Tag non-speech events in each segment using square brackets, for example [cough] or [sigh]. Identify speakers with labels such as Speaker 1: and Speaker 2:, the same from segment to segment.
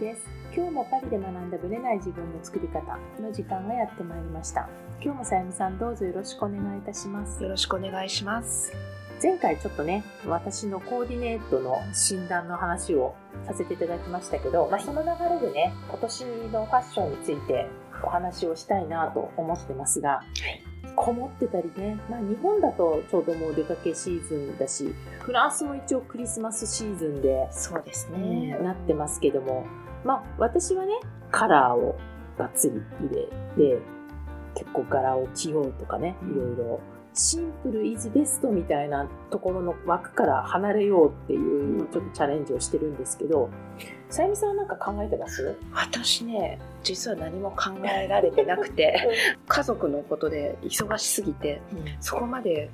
Speaker 1: です。今日もパリで学んだブレない自分の作り方の時間がやってまいりました。今日もさゆみさんどうぞよろしくお願いいたします。
Speaker 2: よろしくお願いします。
Speaker 1: 前回ちょっとね、私のコーディネートの診断の話をさせていただきましたけど、まあ、その流れでね、今年のファッションについてお話をしたいなと思ってますが、こもってたりね、まあ、日本だとちょうどもうお出かけシーズンだし、フランスも一応クリスマスシーズンで、
Speaker 2: そうです
Speaker 1: ね。
Speaker 2: ね。
Speaker 1: なってますけども、まあ、私はねカラーをがっつり入れて結構柄を着ようとかねいろいろ。シンプルイズベストみたいなところの枠から離れようっていうちょっとチャレンジをしてるんですけどさゆみさんは何か考えてます？
Speaker 2: 私ね、実は何も考えられてなくて、[laughs] 家族のことで忙しすぎて、そこまで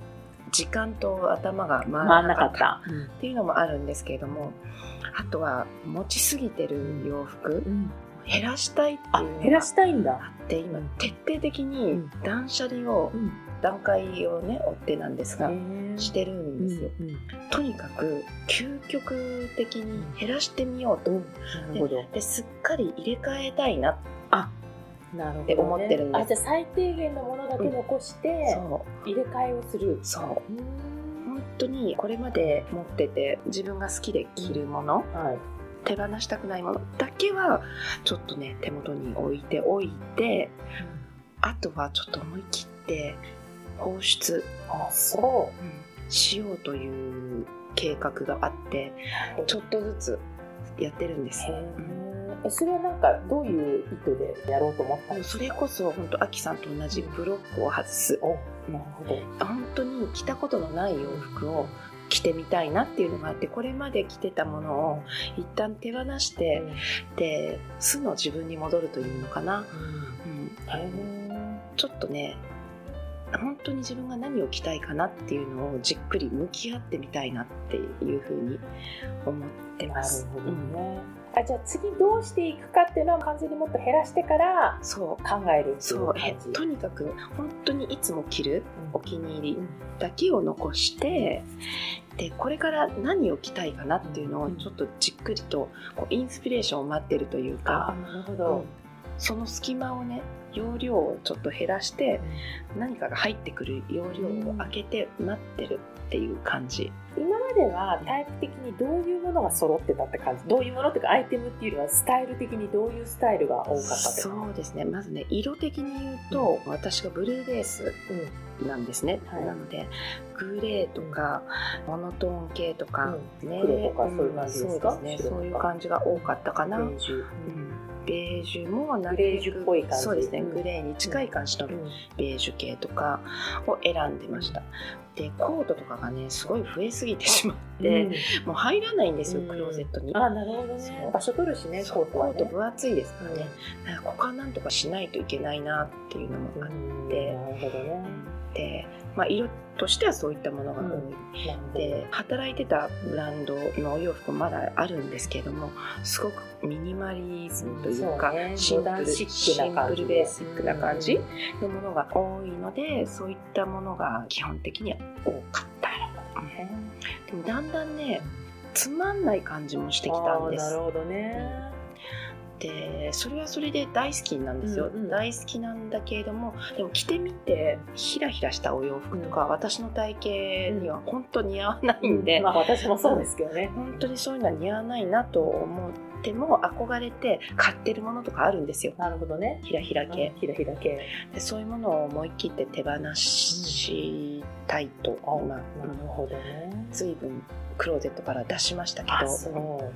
Speaker 2: 時間と頭が回
Speaker 1: 回ら
Speaker 2: らなかっ
Speaker 1: た。た。
Speaker 2: っていうのもあるんですけれども、あとは持ちすぎてる洋服、
Speaker 1: うん。
Speaker 2: 減らしたいって
Speaker 1: あ
Speaker 2: いうの
Speaker 1: 減ら
Speaker 2: が
Speaker 1: したいんだ。
Speaker 2: あって、今徹底的に
Speaker 1: うん。
Speaker 2: 断捨離を、
Speaker 1: うん
Speaker 2: 段階をね、追ってなんですが、してるんですよ。
Speaker 1: うんうん
Speaker 2: とにかく究極的に減らしてみようと、
Speaker 1: なるほど。
Speaker 2: ですっかり入れ替えたいな
Speaker 1: なるほど、ね。
Speaker 2: って思ってるんです
Speaker 1: あじゃあ最低限のものだけ残して、
Speaker 2: そう
Speaker 1: 入れ替えをする。
Speaker 2: そう
Speaker 1: う
Speaker 2: 本当にこれまで持ってて自分が好きで着るもの、
Speaker 1: んはい。
Speaker 2: 手放したくないものだけはちょっとね手元に置いておいてあとはちょっと思い切って放出、
Speaker 1: あ、そ
Speaker 2: しようという計画があって
Speaker 1: う。
Speaker 2: ちょっとずつやってるんです
Speaker 1: えそれはなんかどういう意図でやろうと思ったんですか？
Speaker 2: それこそ本当アキさんと同じブロックを外す。
Speaker 1: おなるほど。
Speaker 2: 本当に着たことのない洋服を着てみたいなっていうのがあってこれまで着てたものを一旦手放してで素の自分に戻るというのかな、うん、
Speaker 1: へー。
Speaker 2: ちょっとね本当に自分が何を着たいかなっていうのをじっくり向き合ってみたいなっていうふうに思って
Speaker 1: なる
Speaker 2: ます。
Speaker 1: ほど
Speaker 2: うん
Speaker 1: ね。あじゃあ次どうしていくかっていうのは完全にもっと減らしてから
Speaker 2: そう
Speaker 1: 考えるっていう
Speaker 2: そう。とにかく本当にいつも着るお気に入り
Speaker 1: うん
Speaker 2: だけを残してでこれから何を着たいかなっていうのをちょっとじっくりとこうインスピレーションを待ってるという
Speaker 1: あ
Speaker 2: か、
Speaker 1: なるほ
Speaker 2: うん
Speaker 1: ど。
Speaker 2: その隙間をね容量をちょっと減らして何かが入ってくる容量を開けて待ってるっていう感じ、
Speaker 1: 今まではタイプ的にどういうものが揃ってたって感じ？どういうものっていうかアイテムっていうよりはスタイル的にどういうスタイルが多かった
Speaker 2: そうですね。まずね色的に言うと、私がブルーベース
Speaker 1: うん
Speaker 2: なんですね、
Speaker 1: はい。
Speaker 2: なのでグレーとかモノトーン系とか、ね。
Speaker 1: 黒とかそういう感じですか？
Speaker 2: そうですね。そういう感じが多かったかな、うんベージュもなるべく
Speaker 1: グレージュっぽい感じ。
Speaker 2: そうですね
Speaker 1: うん。
Speaker 2: グレーに近い感じの
Speaker 1: うん。
Speaker 2: ベージュ系とかを選んでました。でコートとかがねすごい増えすぎてしまって、
Speaker 1: うん。
Speaker 2: もう入らないんですよ、
Speaker 1: うん。
Speaker 2: クローゼットに。
Speaker 1: あなるほど
Speaker 2: そ
Speaker 1: ね
Speaker 2: う。
Speaker 1: 場所取るしねコートはね。
Speaker 2: コート分厚いですからね、だからここはなんとかしないといけないなっていうのもあっ
Speaker 1: うん
Speaker 2: て
Speaker 1: なるほどね
Speaker 2: て、まあ、色としてはそういったものが多い。
Speaker 1: なるほど。
Speaker 2: で働いてたブランドのお洋服もまだあるんですけれどもすごくミニマリズムというか、
Speaker 1: ね。
Speaker 2: シンプル
Speaker 1: シ
Speaker 2: ンプルベーシックな感じ
Speaker 1: うん
Speaker 2: のものが多いのでそういったものが基本的には多かった。でもだんだんねつまんない感じもしてきたんです。
Speaker 1: なるほどね
Speaker 2: でそれはそれで大好きなんですよ、
Speaker 1: うんうん。
Speaker 2: 大好きなんだけれどもでも着てみてひらひらしたお洋服とか、私の体型には本当似合わないんで、
Speaker 1: まあ私もそうですけどね。
Speaker 2: 本当にそういうのは似合わないなと思っても憧れて買ってるものとかあるんですよ。
Speaker 1: なるほどね。
Speaker 2: ひらひら系、
Speaker 1: ひらひら系。
Speaker 2: でそういうものを思い切って手放したいと、
Speaker 1: あ
Speaker 2: 今
Speaker 1: なるほどね。
Speaker 2: 随分クローゼットから出しましたけど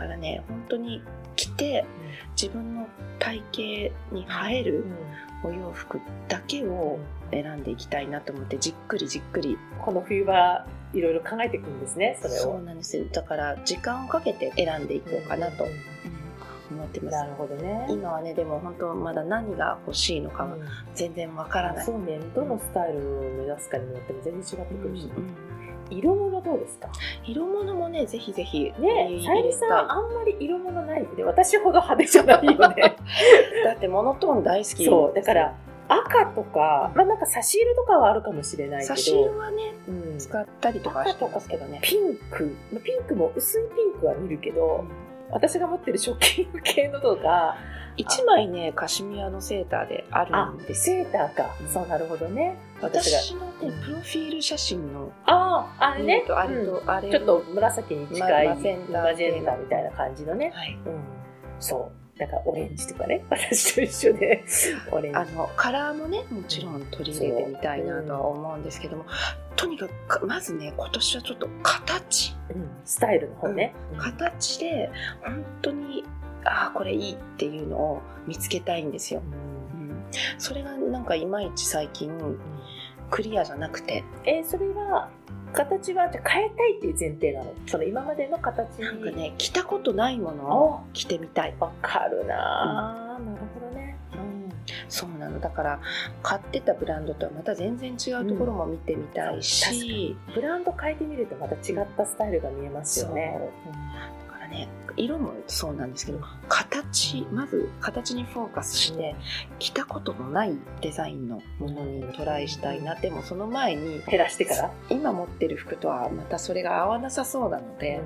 Speaker 2: からね本当に着て自分の体型に映えるお洋服だけを選んでいきたいなと思ってじっくりじっくり。
Speaker 1: この冬はいろいろ考えていくんですねそれを。
Speaker 2: そうなんですよ。だから時間をかけて選んでいこうかなと、うん思ってます。
Speaker 1: なるほどね。
Speaker 2: 今はねでも本当まだ何が欲しいのかは全然わからない、
Speaker 1: そうねどのスタイルを目指すかによっても全然違ってくるし、
Speaker 2: うん
Speaker 1: 色物どうですか？
Speaker 2: 色物もねぜひぜひ取
Speaker 1: ね
Speaker 2: り
Speaker 1: さゆりさんあんまり色物ないよね私ほど派手じゃないよね [laughs]
Speaker 2: だってモノトーン大好き
Speaker 1: そうだから赤とかまあなんか差し色とかはあるかもしれないけど。
Speaker 2: 差し色はね
Speaker 1: うん。
Speaker 2: 使ったりとかしてます。けどね。
Speaker 1: ピンク。まあピンクも薄いピンクは見るけど私が持ってるショッキング系のとか
Speaker 2: 1枚ねカシミヤのセーターであるんです。
Speaker 1: セーターか、そうなるほどね。私
Speaker 2: のねプロフィール写真の
Speaker 1: あああれね。
Speaker 2: うん、とあれ
Speaker 1: うん。
Speaker 2: と、あれ
Speaker 1: ちょっと紫に近い
Speaker 2: マ
Speaker 1: ジェンタみたいな感じのね、
Speaker 2: はい。
Speaker 1: うん、そうだからオレンジとかね。[laughs] 私と一緒で。オレンジ。
Speaker 2: あのカラーもねもちろん取り入れてみたいなとは思うんですけども、とにかくまずね今年はちょっと形。
Speaker 1: うん。スタイルの方ね、
Speaker 2: 形で本当にああこれいいっていうのを見つけたいんですよ、
Speaker 1: うん。
Speaker 2: うん、それがなんかいまいち最近クリアじゃなくて。
Speaker 1: えーそれは形はじゃあ変えたいっていう前提なの？その今までの形に。
Speaker 2: なんかね着たことないものを着てみたい。
Speaker 1: わかるな、ぁなるほどね、
Speaker 2: そうなの。だから買ってたブランドとはまた全然違うところも見てみたいし、
Speaker 1: ブランド変えてみるとまた違ったスタイルが見えますよね。
Speaker 2: だからね。色もそうなんですけど形まず形にフォーカスして着たことのないデザインのものにトライしたいなでもその前に
Speaker 1: 減らしてから、
Speaker 2: 今持ってる服とはまたそれが合わなさそうなので、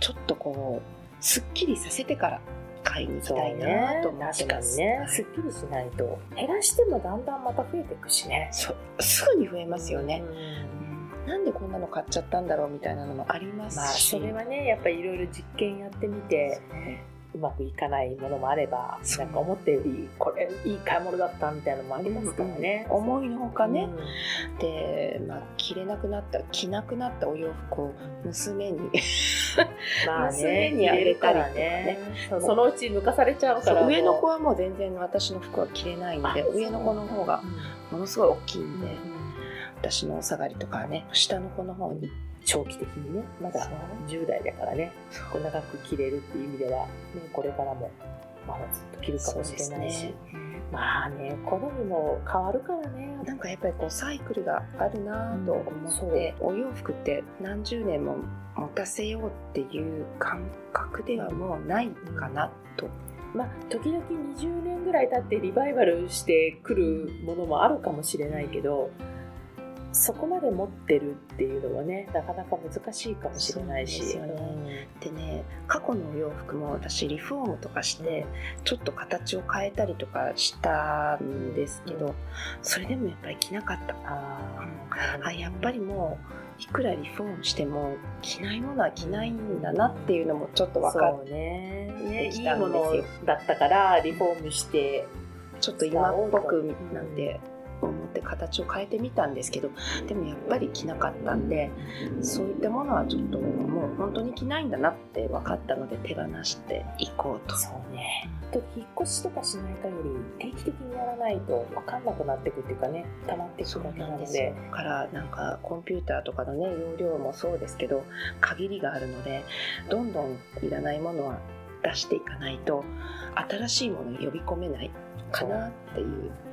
Speaker 2: ちょっとこうすっきりさせてから買いに行きたいなと思っ
Speaker 1: 確
Speaker 2: てます。
Speaker 1: かにね、
Speaker 2: はい
Speaker 1: すっきりしないと。減らしてもだんだんまた増えていくしね。
Speaker 2: すぐに増えますよね、うんなんでこんなの買っちゃったんだろうみたいなのもあります
Speaker 1: まあ
Speaker 2: し、
Speaker 1: それはねやっぱりいろいろ実験やってみてうまくいかないものもあればなんか思ったよりこれいい買い物だったみたいなのもありますからね、
Speaker 2: うん思いのほかね、
Speaker 1: うん。
Speaker 2: で、まあ、着れなくなった着なくなったお洋服を娘に
Speaker 1: まあ
Speaker 2: 娘
Speaker 1: ね
Speaker 2: にあげたりとかね。
Speaker 1: そのうち抜かされちゃうから
Speaker 2: 上の子
Speaker 1: は
Speaker 2: はもう全然私の服は着れないんで上の子の方がものすごい大きいんで、私のお下がりとかはね下の子の方に
Speaker 1: 長期的にねまだ
Speaker 2: そう。
Speaker 1: 10代だからね長く着れるっていう意味では、ね、これからもまだずっと着るかもしれないし、まあね好みも変わるからね。
Speaker 2: なんかやっぱりこうサイクルがあるなと思って、お洋服って何十年も持たせようっていう感覚ではもうないかなと、
Speaker 1: まあ時々20年ぐらい経ってリバイバルしてくるものもあるかもしれないけどそこまで持ってるっていうのはねなかなか難しいかもしれないし。
Speaker 2: ですよね。でね過去のお洋服も私リフォームとかしてちょっと形を変えたりとかしたんですけど、それでもやっぱり着なかった
Speaker 1: あー
Speaker 2: あやっぱりもういくらリフォームしても着ないものは着ないんだなっていうのもちょっと分かっ
Speaker 1: そうね。ね
Speaker 2: で
Speaker 1: いい
Speaker 2: きたんですよ。
Speaker 1: ものだったからリフォームして
Speaker 2: ちょっと今っぽくなんて思って形を変えてみたんですけどでもやっぱり着なかったんでそういったものはちょっともう本当に着ないんだなって分かったので手放していこうと。
Speaker 1: そうねと引っ越しとかしない限り定期的にやらないと分かんなくなっていくっていうかね溜まっていく
Speaker 2: そう
Speaker 1: だけなの
Speaker 2: で
Speaker 1: で
Speaker 2: だからなんかコンピューターとかのね容量もそうですけど限りがあるのでどんどんいらないものは出していかないと新しいものを呼び込めないかなっていう。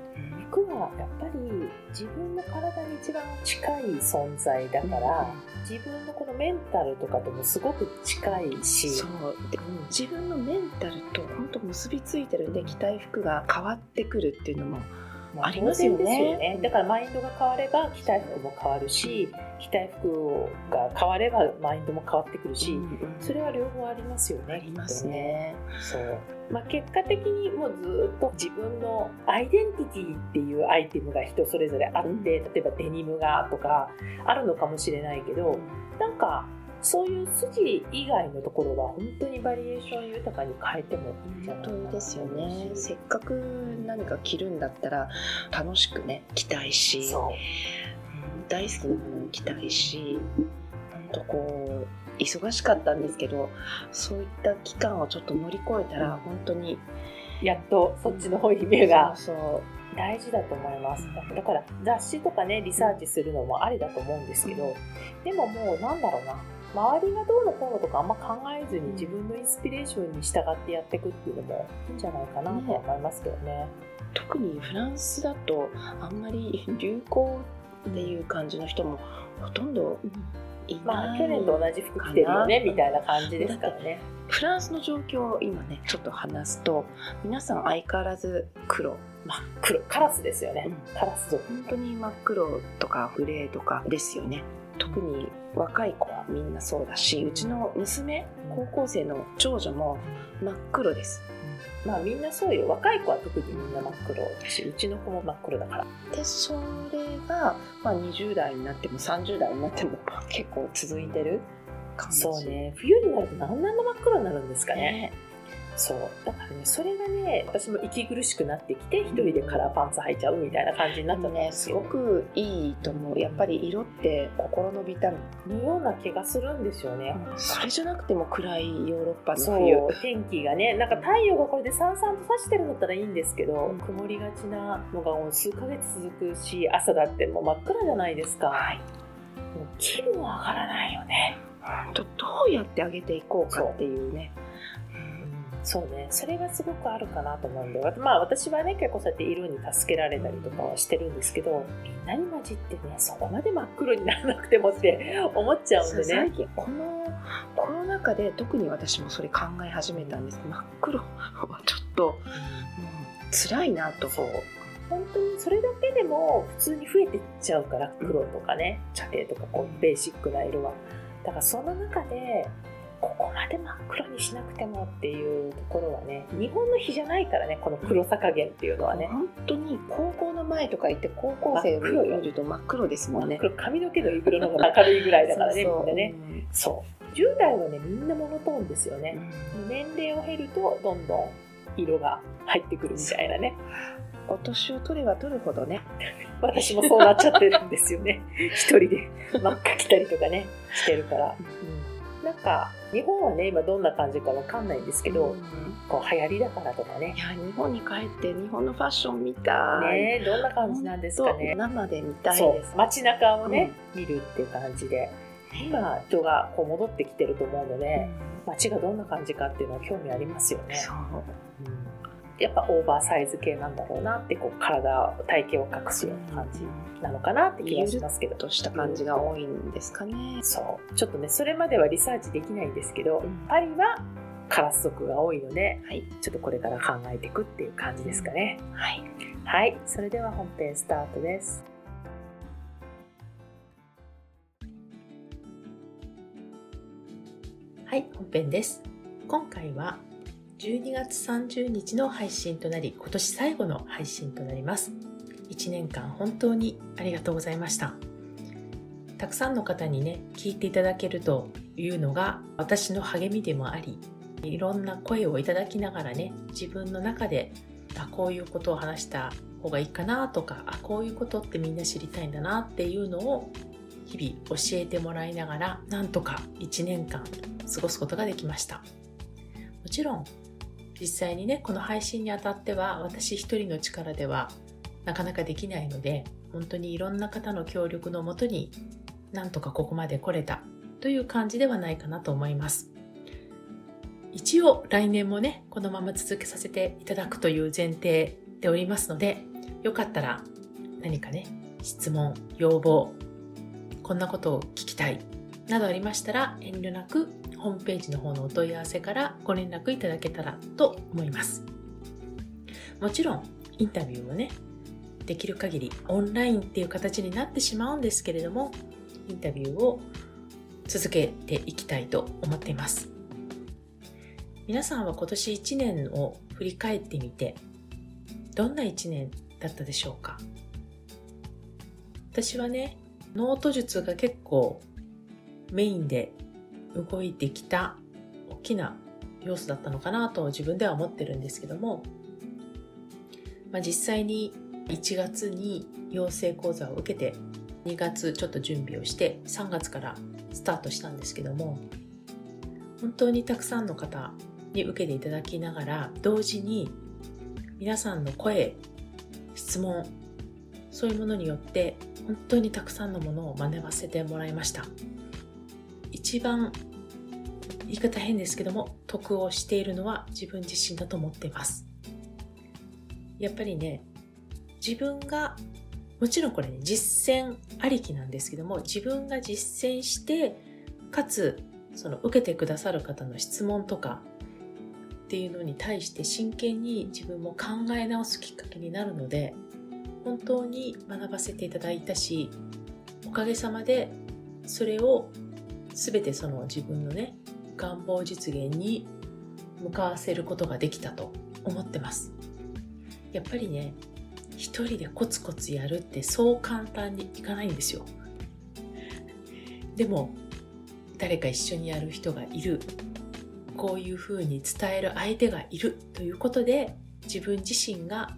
Speaker 1: 服はやっぱり自分の体に一番近い存在だから、自分のこのメンタルとかともすごく近いし。
Speaker 2: そう。で自分のメンタルと本当結びついてるんで着たい服が変わってくるっていうのも
Speaker 1: ま
Speaker 2: ありますよね。
Speaker 1: だからマインドが変われば着たい服も変わるし着たい服が変わればマインドも変わってくるし、それは両方ありますよね
Speaker 2: ありますね。
Speaker 1: そう、まあ、結果的にもうずっと自分のアイデンティティっていうアイテムが人それぞれあって、
Speaker 2: うん。
Speaker 1: 例えばデニムがとかあるのかもしれないけどなんかそういう筋以外のところは本当にバリエーション豊かに変えてもいいんじゃないかな
Speaker 2: ですよね。せっかく何か着るんだったら楽しくね着たいし、
Speaker 1: そう。
Speaker 2: うん大好きなものに着たいし、本当こう忙しかったんですけど、そういった期間をちょっと乗り越えたら本当に
Speaker 1: やっとそっちの方に目が
Speaker 2: そうそう。
Speaker 1: 大事だと思います。だから雑誌とかねリサーチするのもありだと思うんですけどでももうなんだろうな周りがどうのこうのとかあんま考えずに自分のインスピレーションに従ってやっていくっていうのもいいんじゃないかなとは思いますけどね。
Speaker 2: 特にフランスだとあんまり流行っていう感じの人もほとんどいない。
Speaker 1: まあ去年と同じ服着てるよねみたいな感じですからね。
Speaker 2: フランスの状況を今ねちょっと話すと皆さん相変わらず黒
Speaker 1: 真っ黒カラスですよね。
Speaker 2: うん
Speaker 1: カラス族。
Speaker 2: 本当に真っ黒とかグレーとかですよね特に若い子はみんなそうだしうちの娘高校生の長女も真っ黒です。
Speaker 1: まあみんなそうよ。若い子は特にみんな真っ黒だしうちの子も真っ黒だから。
Speaker 2: でそれが、まあ、20代になっても30代になっても結構続いてる感じ。
Speaker 1: そうね。冬になると何なんの真っ黒になるんですかね。
Speaker 2: ね
Speaker 1: そう。だからねそれがね私も息苦しくなってきて一人でカラーパンツ履いちゃうみたいな感じになったん
Speaker 2: ね
Speaker 1: です
Speaker 2: ごくいいと思う。やっぱり色って心のビタミン。
Speaker 1: のような気がするんですよね、
Speaker 2: それじゃなくても暗いヨーロッパの
Speaker 1: そ
Speaker 2: 冬
Speaker 1: う。天気がねなんか太陽がこれでさんさんと差してるんだったらいいんですけど、曇りがちなのがもう数ヶ月続くし朝だってもう真っ暗じゃないですか、
Speaker 2: はい。
Speaker 1: もう気分上がらないよね。
Speaker 2: どどうやって上げていこうかっていうね
Speaker 1: そうね。それがすごくあるかなと思うんで。まあ私はね結構そうやって色に助けられたりとかはしてるんですけどみんなに混じってねそこまで真っ黒にならなくてもって思っちゃうんでね。
Speaker 2: 最近このコロナ禍で特に私もそれ考え始めたんです。真っ黒はちょっと、うん、辛いなと。
Speaker 1: そう。本当にそれだけでも普通に増えてっちゃうから黒とかね茶系とかこうベーシックな色は。だからその中でここまで真っ黒にしなくてもっていうところはね日本の日じゃないからねこの黒さ加減っていうのはね、
Speaker 2: 本当に高校の前とか行って高校生を見ると真っ黒ですもんね。
Speaker 1: 黒。髪の毛の色の方が明るいぐらいだからねみんなね。
Speaker 2: う。ん
Speaker 1: そう10代はねみんなモノトーンですよね、
Speaker 2: うん。
Speaker 1: 年齢を経るとどんどん色が入ってくるみたいなね。
Speaker 2: お年を取れば取るほどね。[laughs]
Speaker 1: 私もそうなっちゃってるんですよね。一人で真っ赤着たりとかねしてるから、なんか日本はね今どんな感じかわかんないんですけど、
Speaker 2: うん
Speaker 1: こう流行りだからとかね。
Speaker 2: いや日本に帰って日本のファッション見たい。
Speaker 1: ねどんな感じなんですかね。
Speaker 2: 生で見たい
Speaker 1: そ
Speaker 2: です。
Speaker 1: う街中をね、見るっていう感じで。今人がこう戻ってきてると思うので、街がどんな感じかっていうのは興味ありますよね、
Speaker 2: そう
Speaker 1: やっぱオーバーサイズ系なんだろうなってこう体体型を隠すような感じなのかなって気がしますけど。
Speaker 2: とした感じが多いんですかね
Speaker 1: そう。ちょっとねそれまではリサーチできないんですけど、
Speaker 2: うん。
Speaker 1: パリはカラス族が多いので、
Speaker 2: はい。
Speaker 1: ちょっとこれから考えていくっていう感じですかね、
Speaker 2: はい。
Speaker 1: はい。それでは本編スタートです。はい本編です。今回は12月30日の配信となり今年最後の配信となります。1年間本当にありがとうございました。たくさんの方にね聞いていただけるというのが私の励みでもありいろんな声をいただきながらね自分の中であこういうことを話した方がいいかなとかあこういうことってみんな知りたいんだなっていうのを日々教えてもらいながらなんとか1年間過ごすことができました。もちろん実際にねこの配信にあたっては私一人の力ではなかなかできないので本当にいろんな方の協力のもとになんとかここまで来れたという感じではないかなと思います。一応来年もねこのまま続けさせていただくという前提でおりますのでよかったら何かね質問要望こんなことを聞きたいなどありましたら遠慮なくホームページの方のお問い合わせからご連絡いただけたらと思います。もちろんインタビューもねできる限りオンラインっていう形になってしまうんですけれどもインタビューを続けていきたいと思っています。皆さんは今年1年を振り返ってみてどんな1年だったでしょうか？私はねノート術が結構メインで動いてきた大きな要素だったのかなと自分では思ってるんですけども、まあ、実際に1月に養成講座を受けて2月ちょっと準備をして3月からスタートしたんですけども本当にたくさんの方に受けていただきながら同時に皆さんの声質問そういうものによって本当にたくさんのものを学ばせてもらいました。一番言い方変ですけども得をしているのは自分自身だと思っています。やっぱりね自分がもちろんこれね実践ありきなんですけども自分が実践してかつその受けてくださる方の質問とかっていうのに対して真剣に自分も考え直すきっかけになるので本当に学ばせていただいたしおかげさまでそれを全てその自分のね願望実現に向かわせることができたと思ってます。やっぱりね一人でコツコツやるってそう簡単にいかないんですよ。でも誰か一緒にやる人がいる。こういうふうに伝える相手がいるということで自分自身が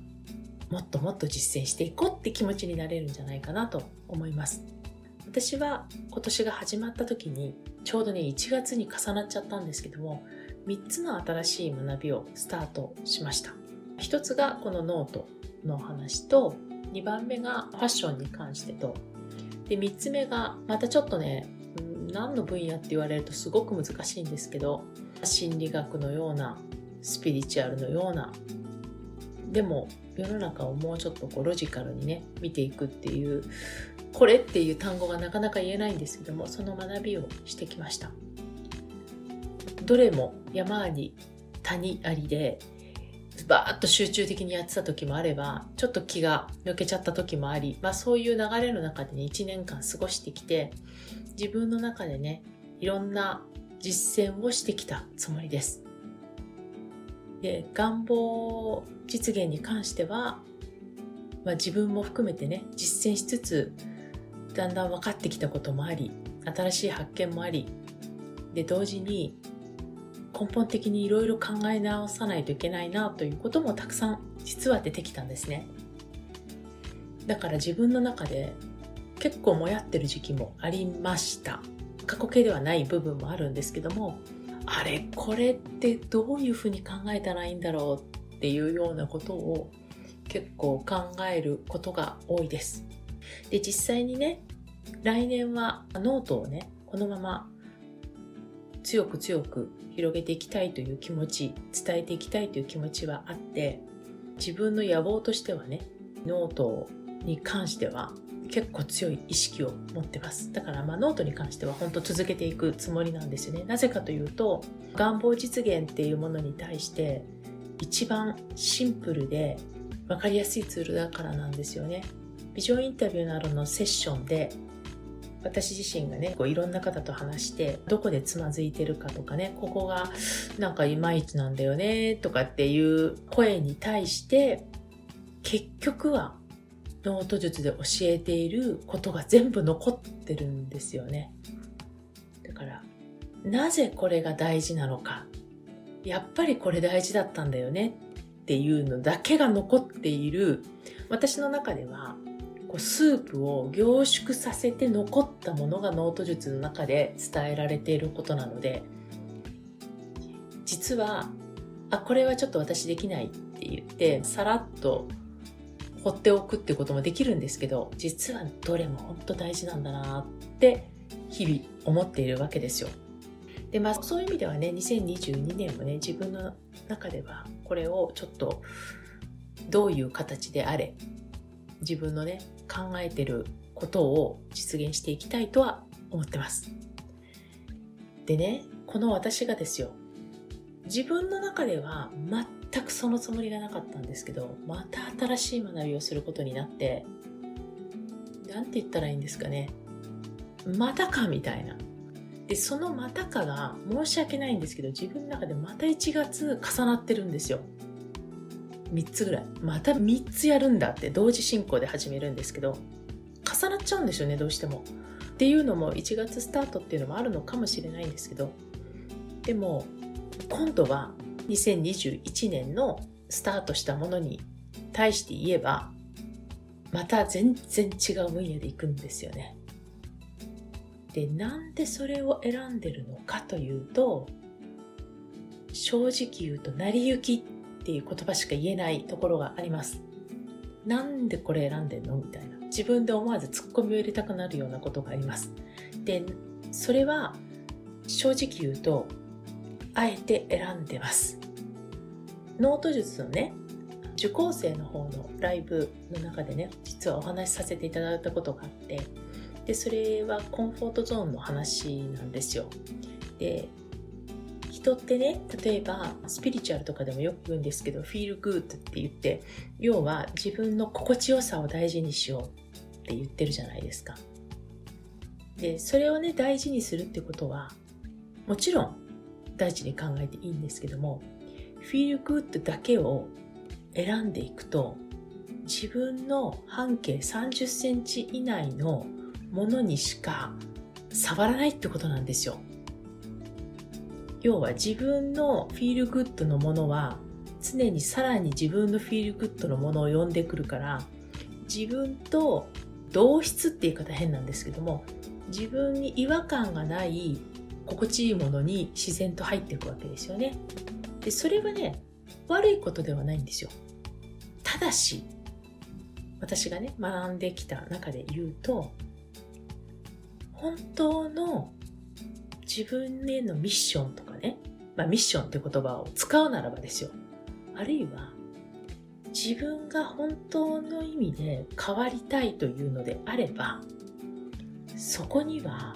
Speaker 1: もっともっと実践していこうって気持ちになれるんじゃないかなと思います。私は今年が始まった時にちょうどね1月に重なっちゃったんですけども3つの新しい学びをスタートしました。1つがこのノートの話と2番目がファッションに関してと。で3つ目がまたちょっとね何の分野って言われるとすごく難しいんですけど心理学のようなスピリチュアルのようなでも世の中をもうちょっとこうロジカルにね見ていくっていうこれっていう単語がなかなか言えないんですけどもその学びをしてきました。どれも山あり谷ありでバーッと集中的にやってた時もあればちょっと気が抜けちゃった時もあり、まあ、そういう流れの中でね1年間過ごしてきて自分の中でねいろんな実践をしてきたつもりです。で願望実現に関しては、まあ、自分も含めてね実践しつつだんだん分かってきたこともあり新しい発見もありで同時に根本的にいろいろ考え直さないといけないなということもたくさん実は出てきたんですね。だから自分の中で結構もやってる時期もありました。過去形ではない部分もあるんですけどもあれこれってどういうふうに考えたらいいんだろうっていうようなことを結構考えることが多いです。で実際にね来年はノートをねこのまま強く強く広げていきたいという気持ち伝えていきたいという気持ちはあって自分の野望としてはねノートに関しては結構強い意識を持ってます。だからまあノートに関しては本当続けていくつもりなんですよね。なぜかというと願望実現っていうものに対して一番シンプルで分かりやすいツールだからなんですよね。ビジョンインタビューなどのセッションで私自身がねこういろんな方と話してどこでつまずいてるかとかねここがなんかいまいちなんだよねとかっていう声に対して結局はノート術で教えていることが全部残ってるんですよね。だからなぜこれが大事なのかやっぱりこれ大事だったんだよねっていうのだけが残っている私の中ではこうスープを凝縮させて残ったものがノート術の中で伝えられていることなので実はあこれはちょっと私できないって言ってさらっと放っておくってこともできるんですけど実はどれも本当大事なんだなって日々思っているわけですよ。でまあそういう意味ではね2022年もね自分の中ではこれをちょっとどういう形であれ自分のね考えてることを実現していきたいとは思ってます。でねこの私がですよ自分の中では全くそのつもりがなかったんですけどまた新しい学びをすることになって何て言ったらいいんですかねまたかみたいな。でそのまたかが申し訳ないんですけど自分の中でまた1月重なってるんですよ。3つぐらいまた3つやるんだって同時進行で始めるんですけど重なっちゃうんですよねどうしても。っていうのも1月スタートっていうのもあるのかもしれないんですけどでも今度は2021年のスタートしたものに対して言えばまた全然違う分野でいくんですよね。でなんでそれを選んでるのかというと正直言うと成り行きっていう言葉しか言えないところがあります。なんでこれ選んでんの？みたいな。自分で思わずツッコミを入れたくなるようなことがあります。で、それは正直言うと、あえて選んでます。ノート術のね、受講生の方のライブの中でね、実はお話しさせていただいたことがあって、で、それはコンフォートゾーンの話なんですよ。で、人ってね例えばスピリチュアルとかでもよく言うんですけど feel good って言って要は自分の心地よさを大事にしようって言ってるじゃないですかでそれをね大事にするってことはもちろん対値に考えていいんですけども、 feel good だけを選んでいくと、自分の半径30センチ以内のものにしか触らないってことなんですよ。要は自分の feel good のものは常にさらに自分の feel good のものを呼んでくるから自分と同質って言い方変なんですけども自分に違和感がない心地いいものに自然と入っていくわけですよね。でそれはね悪いことではないんですよ。ただし私がね学んできた中で言うと本当の自分へのミッションとかね、まあ、ミッションって言葉を使うならばですよあるいは自分が本当の意味で変わりたいというのであればそこには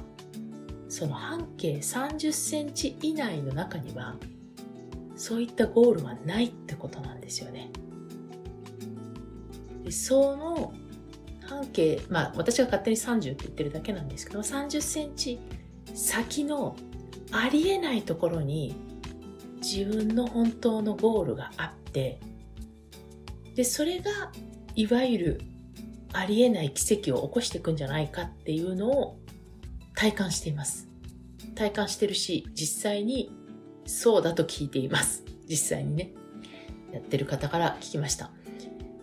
Speaker 1: その半径30センチ以内の中にはそういったゴールはないってことなんですよね。でその半径、まあ私が勝手に30って言ってるだけなんですけど、30センチ先のありえないところに自分の本当のゴールがあって、で、それがいわゆるありえない奇跡を起こしていくんじゃないかっていうのを体感しています。体感してるし、実際にそうだと聞いています。実際にね。やってる方から聞きました。っ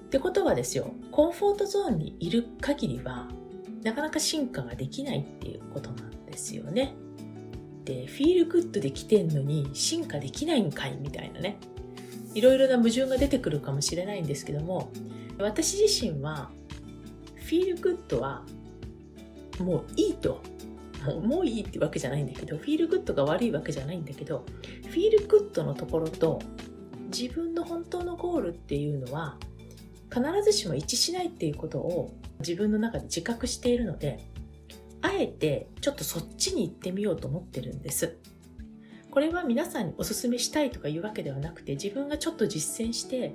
Speaker 1: てことはですよ、コンフォートゾーンにいる限りは、なかなか進化ができないっていうことなんですよね。で、フィールグッドで来てんのに進化できないんかいみたいなね。いろいろな矛盾が出てくるかもしれないんですけども、私自身は、 feel good はもういいともうもういいってわけじゃないんだけど feel good が悪いわけじゃないんだけど feel good のところと自分の本当のゴールっていうのは必ずしも一致しないっていうことを自分の中で自覚しているのであえてちょっとそっちに行ってみようと思ってるんです。これは皆さんにお勧めしたいとかいうわけではなくて自分がちょっと実践して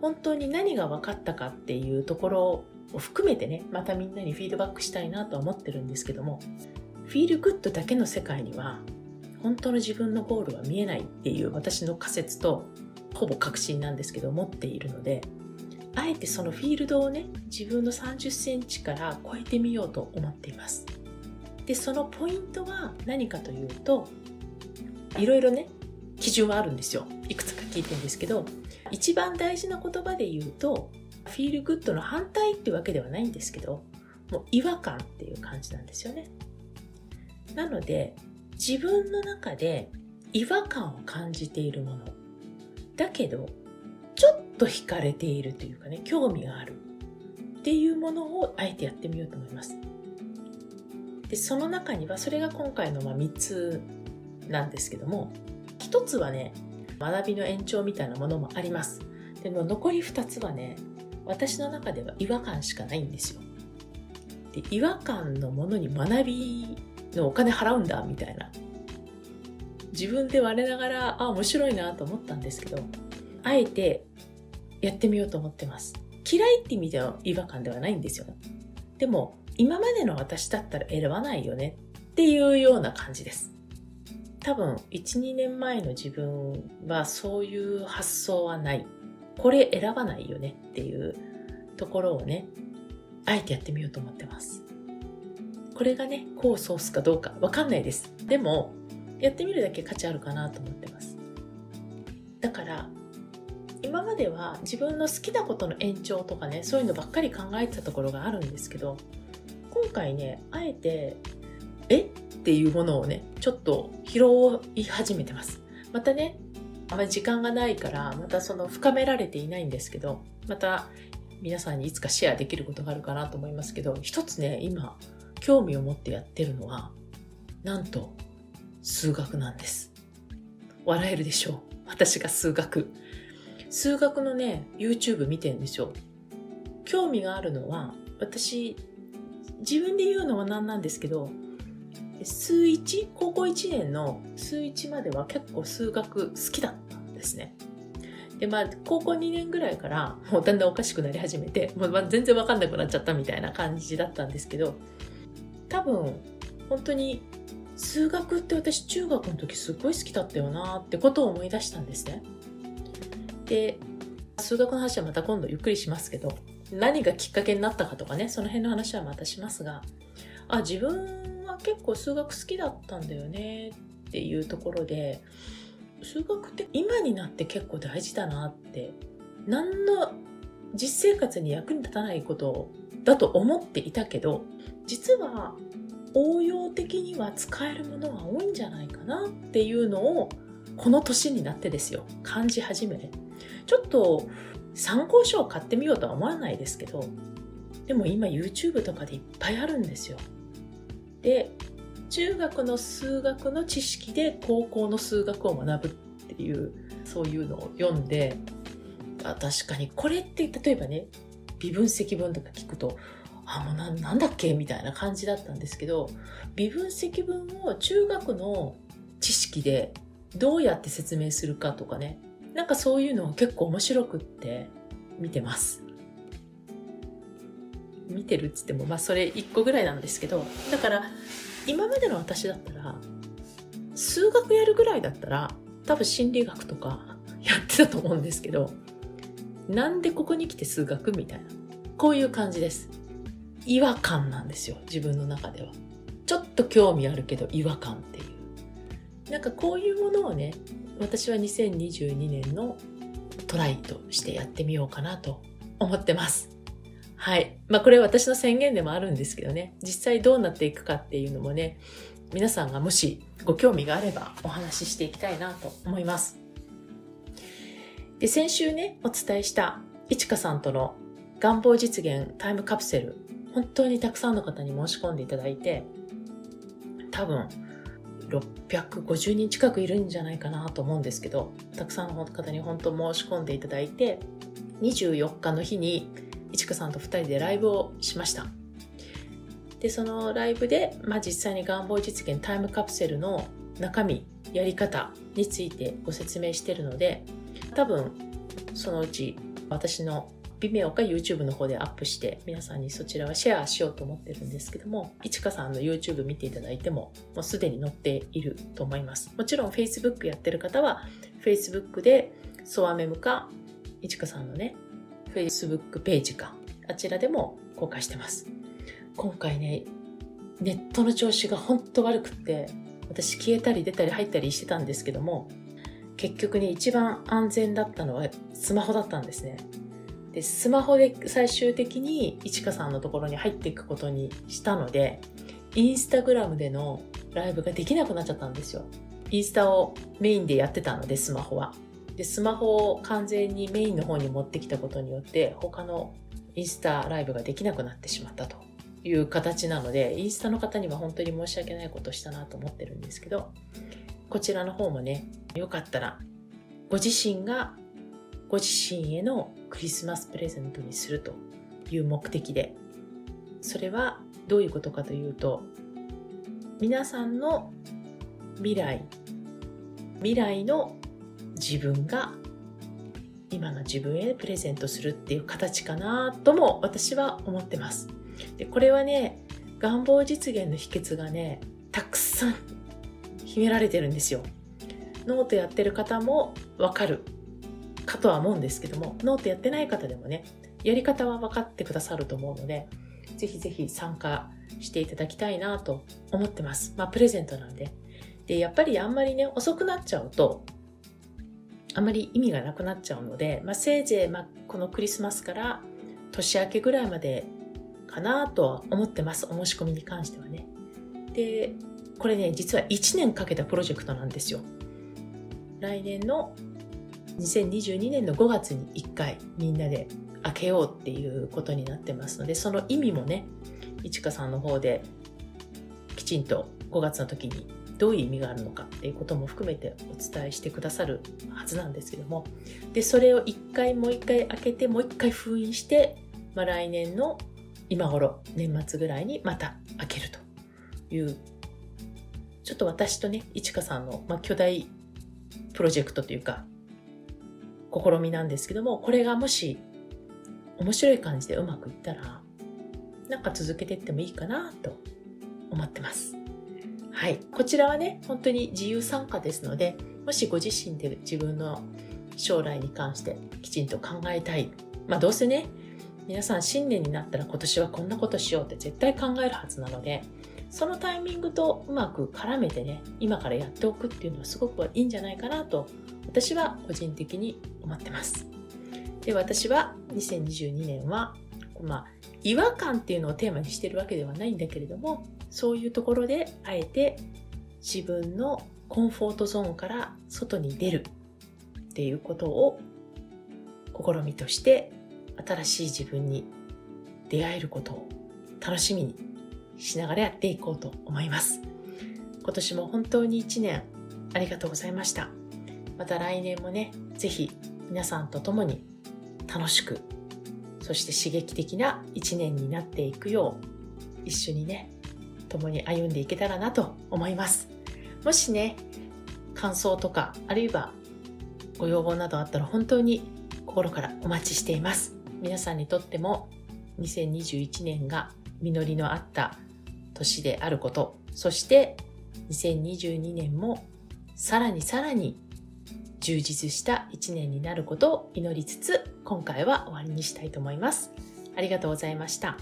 Speaker 1: 本当に何が分かったかっていうところを含めてねまたみんなにフィードバックしたいなとは思ってるんですけどもフィールグッドだけの世界には本当の自分のゴールは見えないっていう私の仮説とほぼ確信なんですけど持っているのであえてそのフィールドをね自分の30センチから超えてみようと思っています。でそのポイントは何かというといろいろね基準はあるんですよ。いくつか聞いてるんですけど一番大事な言葉で言うとフィールグッドの反対ってわけではないんですけどもう違和感っていう感じなんですよね。なので自分の中で違和感を感じているもの。だけどちょっと惹かれているというかね興味があるっていうものをあえてやってみようと思います。でその中にはそれが今回のま3つなんですけども1つはね学びの延長みたいなものもあります。でも残り2つはね私の中では違和感しかないんですよ。で違和感のものに学びのお金払うんだみたいな。自分で我ながらあ面白いなと思ったんですけどあえてやってみようと思ってます。嫌いって意味では違和感ではないんですよでも今までの私だったら選ばないよねっていうような感じです多分12年前の自分はそういう発想はないこれ選ばないよねっていうところをねあえてやってみようと思ってますこれがね、功を奏すかどうかわかんないです。でも、やってみるだけ価値あるかなと思ってます。だから、今までは自分の好きなことの延長とかね、そういうのばっかり考えてたところがあるんですけど、今回ね、あえて、え？っていうものをね、ちょっと拾い始めてます。またね、あまり時間がないから、またその深められていないんですけど、また皆さんにいつかシェアできることがあるかなと思いますけど、一つね、今、興味を持ってやってるのは、なんと数学なんです。笑えるでしょう。私が数学。数学のね、YouTube 見てんですよ。興味があるのは、私、自分で言うのは何なんですけど、数1、高校1年の数1までは結構数学好きだったんですね。で、まあ、高校2年ぐらいから、もうだんだんおかしくなり始めて、もう全然わかんなくなっちゃったみたいな感じだったんですけど、多分本当に数学って私中学の時すごい好きだったよなってことを思い出したんですね。で、数学の話はまた今度ゆっくりしますけど、何がきっかけになったかとかね、その辺の話はまたしますが、あ、自分は結構数学好きだったんだよねっていうところで、数学って今になって結構大事だなって、何の実生活に役に立たないことだと思っていたけど、実は応用的には使えるものが多いんじゃないかなっていうのをこの年になってですよ感じ始めて。ちょっと参考書を買ってみようとは思わないですけどでも今 YouTube とかでいっぱいあるんですよ。で中学の数学の知識で高校の数学を学ぶっていうそういうのを読んであ確かにこれって例えばね微分積分とか聞くとあ、もうななんだっけ？みたいな感じだったんですけど、微分積分を中学の知識でどうやって説明するかとかね、なんかそういうの結構面白くって見てます。見てるっつっても、まあそれ1個ぐらいなんですけど、だから今までの私だったら、数学やるぐらいだったら、多分心理学とか [laughs] やってたと思うんですけど、なんでここに来て数学みたいな。こういう感じです。違和感なんですよ自分の中ではちょっと興味あるけど違和感っていうなんかこういうものをね私は2022年のトライとしてやってみようかなと思ってます。はい。まあこれは私の宣言でもあるんですけどね。実際どうなっていくかっていうのもね皆さんがもしご興味があればお話ししていきたいなと思います。で先週ねお伝えしたいちかさんとの願望実現タイムカプセル本当にたくさんの方に申し込んでいただいて、多分、650人近くいるんじゃないかなと思うんですけど、たくさんの方に本当申し込んでいただいて、24日の日に、いちかさんと2人でライブをしました。で、そのライブで、まあ、実際に願望実現タイムカプセルの中身、やり方についてご説明してるので、多分、そのうち私の Vimeo か YouTube の方でアップして皆さんにそちらはシェアしようと思ってるんですけども、いちかさんの YouTube 見ていただいてももうすでに載っていると思います。もちろん Facebook やってる方は Facebook でソアメムかいちかさんのね、Facebook ページかあちらでも公開してます。今回ね、ネットの調子が本当悪くって私消えたり出たり入ったりしてたんですけども結局ね一番安全だったのはスマホだったんですねでスマホで最終的にいちかさんのところに入っていくことにしたのでインスタグラムでのライブができなくなっちゃったんですよ。インスタをメインでやってたのでスマホは。でスマホを完全にメインの方に持ってきたことによって他のインスタライブができなくなってしまったという形なのでインスタの方には本当に申し訳ないことをしたなと思ってるんですけどこちらの方もねよかったらご自身がご自身へのクリスマスプレゼントにするという目的で。それはどういうことかというと皆さんの未来未来の自分が今の自分へプレゼントするっていう形かなとも私は思ってます。でこれはね願望実現の秘訣がねたくさん秘められてるんですよ。ノートやってる方もわかる。かとは思うんですけども、ノートやってない方でもね、やり方は分かってくださると思うので、ぜひぜひ参加していただきたいなと思ってます。まあ、プレゼントなんで。で、やっぱりあんまりね、遅くなっちゃうと、あまり意味がなくなっちゃうので、まあ、せいぜい、まあ、このクリスマスから年明けぐらいまでかなとは思ってます。お申し込みに関してはね。で、これね、実は1年かけたプロジェクトなんですよ。来年の2022年の5月に1回みんなで開けようっていうことになってますのでその意味もねいちかさんの方できちんと5月の時にどういう意味があるのかっていうことも含めてお伝えしてくださるはずなんですけどもでそれを1回もう1回開けてもう1回封印して、まあ、来年の今頃年末ぐらいにまた開けるというちょっと私とねいちかさんの、まあ、巨大プロジェクトというか試みなんですけども、これがもし面白い感じでうまくいったら、なんか続けていってもいいかなと思ってます。はい。こちらはね、本当に自由参加ですので、もしご自身で自分の将来に関してきちんと考えたい。まあどうせね、皆さん新年になったら今年はこんなことしようって絶対考えるはずなので、そのタイミングとうまく絡めてね、今からやっておくっていうのはすごくいいんじゃないかなと、私は個人的に思ってます。で、私は2022年は、まあ、違和感っていうのをテーマにしてるわけではないんだけれども、そういうところであえて自分のコンフォートゾーンから外に出るっていうことを試みとして新しい自分に出会えることを楽しみにしながらやっていこうと思います。今年も本当に一年ありがとうございました。また来年もね、ぜひ皆さんと共に楽しく、そして刺激的な一年になっていくよう、一緒にね、共に歩んでいけたらなと思います。もしね、感想とか、あるいはご要望などあったら本当に心からお待ちしています。皆さんにとっても2021年が実りのあった年であること、そして2022年もさらにさらに充実した一年になることを祈りつつ、今回は終わりにしたいと思います。ありがとうございました。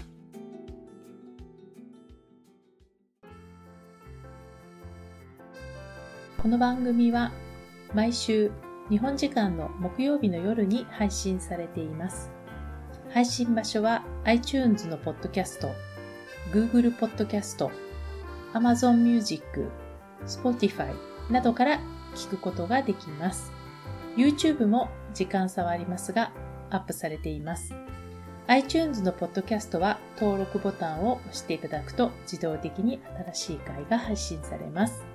Speaker 3: この番組は毎週日本時間の木曜日の夜に配信されています。配信場所は iTunes のポッドキャスト、Google ポッドキャスト、Amazon Music、Spotify などから聞くことができます。YouTube も時間差はありますがアップされています。iTunes のポッドキャストは登録ボタンを押していただくと自動的に新しい回が配信されます。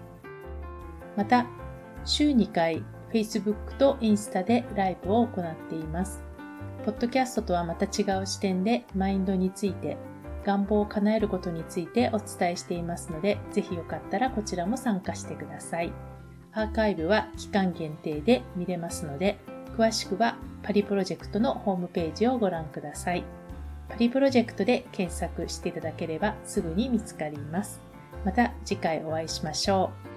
Speaker 3: また、週2回 Facebook とインスタでライブを行っています。ポッドキャストとはまた違う視点でマインドについて、願望を叶えることについてお伝えしていますので、ぜひよかったらこちらも参加してください。アーカイブは期間限定で見れますので、詳しくはパリプロジェクトのホームページをご覧ください。パリプロジェクトで検索していただければすぐに見つかります。また次回お会いしましょう。